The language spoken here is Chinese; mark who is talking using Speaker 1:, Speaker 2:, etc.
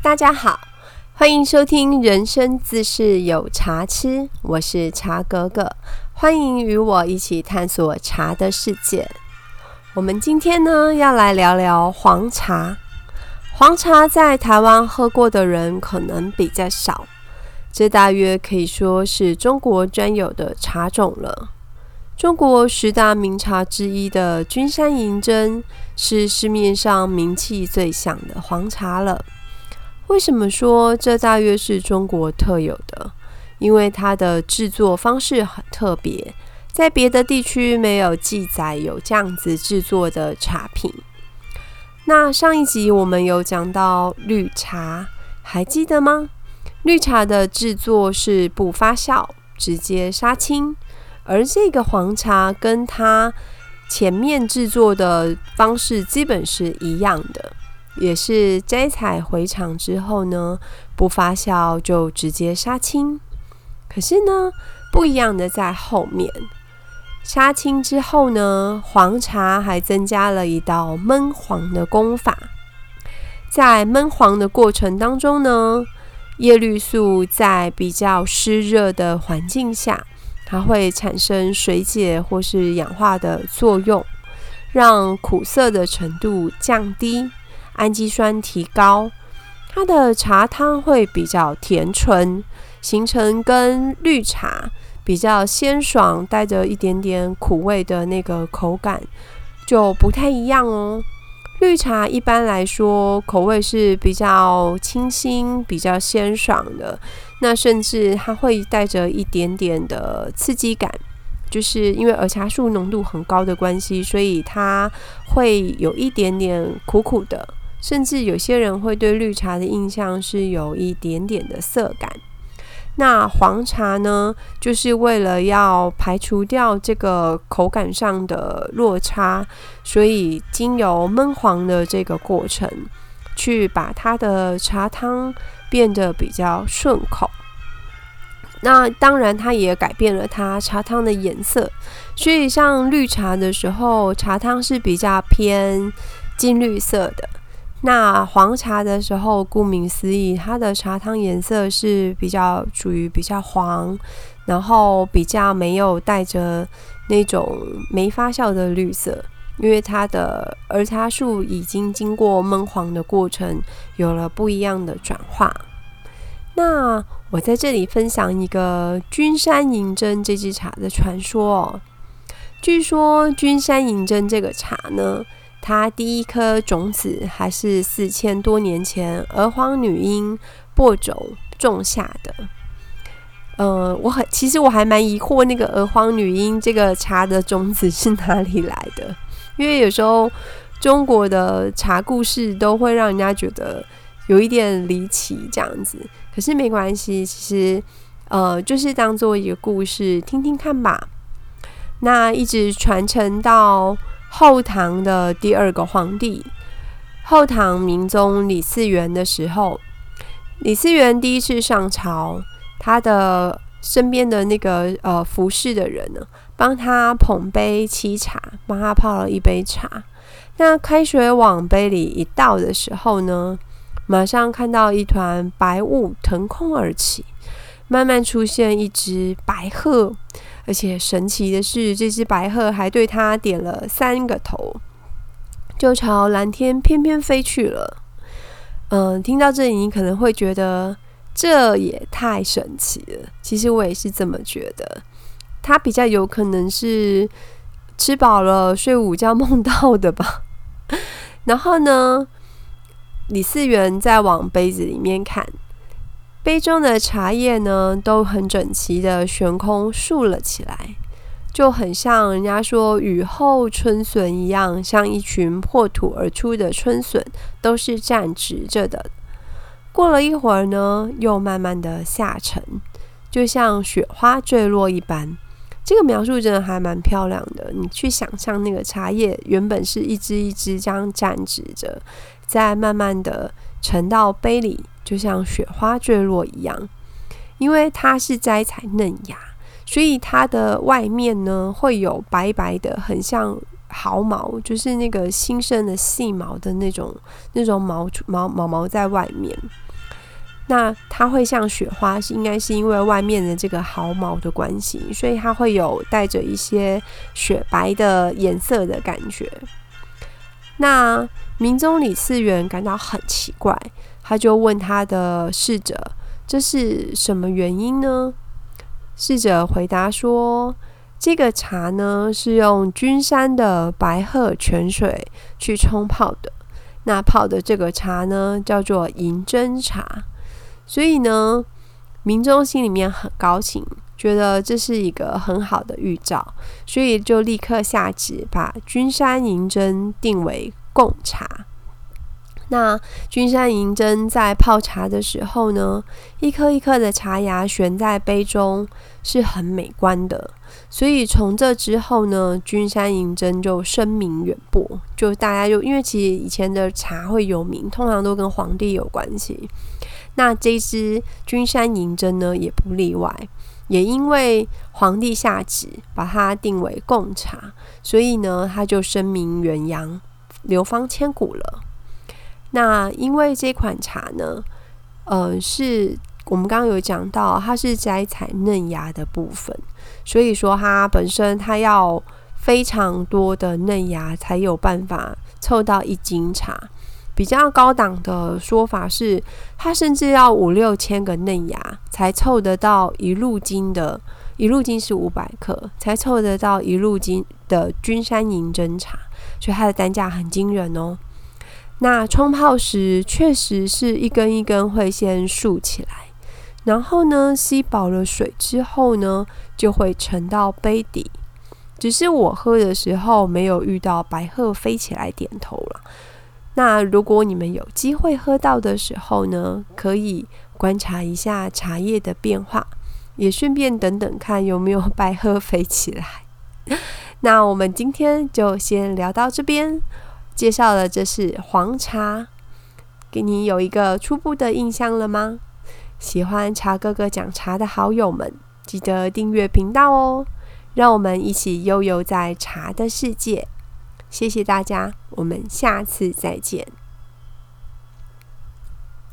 Speaker 1: 大家好，欢迎收听《人生自是有茶吃》，我是茶格格，欢迎与我一起探索茶的世界。我们今天呢，要来聊聊黄茶。黄茶在台湾喝过的人可能比较少，这大约可以说是中国专有的茶种了。中国十大名茶之一的君山银针，是市面上名气最响的黄茶了。为什么说这大约是中国特有的？因为它的制作方式很特别，在别的地区没有记载有这样子制作的茶品。那上一集我们有讲到绿茶，还记得吗？绿茶的制作是不发酵，直接杀青。而这个黄茶跟它前面制作的方式基本是一样的，也是摘采回厂之后呢，不发酵就直接杀青。可是呢，不一样的在后面，杀青之后呢，黄茶还增加了一道焖黄的功法。在焖黄的过程当中呢，叶绿素在比较湿热的环境下。它会产生水解或是氧化的作用，让苦涩的程度降低，氨基酸提高，它的茶汤会比较甜醇，形成跟绿茶比较鲜爽，带着一点点苦味的那个口感就不太一样哦。绿茶一般来说口味是比较清新、比较鲜爽的。那甚至它会带着一点点的刺激感，就是因为儿茶素浓度很高的关系，所以它会有一点点苦苦的。甚至有些人会对绿茶的印象是有一点点的涩感。那黄茶呢，就是为了要排除掉这个口感上的落差，所以经由焖黄的这个过程，去把它的茶汤。变得比较顺口，那当然它也改变了它茶汤的颜色，所以像绿茶的时候，茶汤是比较偏金绿色的；那黄茶的时候，顾名思义，它的茶汤颜色是比较属于比较黄，然后比较没有带着那种没发酵的绿色，因为它的儿茶树已经经过焖黄的过程，有了不一样的转化。那我在这里分享一个君山银针这支茶的传说哦。据说君山银针这个茶呢，它第一颗种子还是四千多年前娥皇女英播种种下的。呃，我很其实我还蛮疑惑那个娥皇女英这个茶的种子是哪里来的，因为有时候中国的茶故事都会让人家觉得。有一点离奇这样子，可是没关系，其实呃，就是当做一个故事听听看吧。那一直传承到后唐的第二个皇帝后唐明宗李嗣源的时候，李嗣源第一次上朝，他的身边的那个呃服侍的人呢，帮他捧杯沏茶，帮他泡了一杯茶。那开水往杯里一倒的时候呢？马上看到一团白雾腾空而起，慢慢出现一只白鹤，而且神奇的是，这只白鹤还对他点了三个头，就朝蓝天翩翩飞去了。嗯，听到这里，你可能会觉得这也太神奇了。其实我也是这么觉得，它比较有可能是吃饱了睡午觉梦到的吧。然后呢？李嗣源在往杯子里面看，杯中的茶叶呢都很整齐的悬空竖了起来，就很像人家说雨后春笋一样，像一群破土而出的春笋，都是站直着的。过了一会儿呢，又慢慢的下沉，就像雪花坠落一般。这个描述真的还蛮漂亮的。你去想象那个茶叶原本是一只一只这样站直着。再慢慢的沉到杯里，就像雪花坠落一样。因为它是摘采嫩芽，所以它的外面呢会有白白的，很像毫毛，就是那个新生的细毛的那种那种毛毛毛毛在外面。那它会像雪花，是应该是因为外面的这个毫毛的关系，所以它会有带着一些雪白的颜色的感觉。那明宗李次元感到很奇怪，他就问他的侍者：“这是什么原因呢？”侍者回答说：“这个茶呢，是用君山的白鹤泉水去冲泡的。那泡的这个茶呢，叫做银针茶。所以呢，民众心里面很高兴，觉得这是一个很好的预兆，所以就立刻下旨把君山银针定为贡茶。”那君山银针在泡茶的时候呢，一颗一颗的茶芽悬在杯中，是很美观的。所以从这之后呢，君山银针就声名远播。就大家就因为其实以前的茶会有名，通常都跟皇帝有关系。那这支君山银针呢，也不例外。也因为皇帝下旨把它定为贡茶，所以呢，它就声名远扬，流芳千古了。那因为这款茶呢，呃，是我们刚刚有讲到，它是摘采嫩芽的部分，所以说它本身它要非常多的嫩芽才有办法凑到一斤茶。比较高档的说法是，它甚至要五六千个嫩芽才凑得到一路斤的，一路斤是五百克，才凑得到一路斤的君山银针茶，所以它的单价很惊人哦。那冲泡时确实是一根一根会先竖起来，然后呢吸饱了水之后呢就会沉到杯底。只是我喝的时候没有遇到白鹤飞起来点头了。那如果你们有机会喝到的时候呢，可以观察一下茶叶的变化，也顺便等等看有没有白鹤飞起来。那我们今天就先聊到这边。介绍的这是黄茶，给你有一个初步的印象了吗？喜欢茶哥哥讲茶的好友们，记得订阅频道哦，让我们一起悠游在茶的世界。谢谢大家，我们下次再见。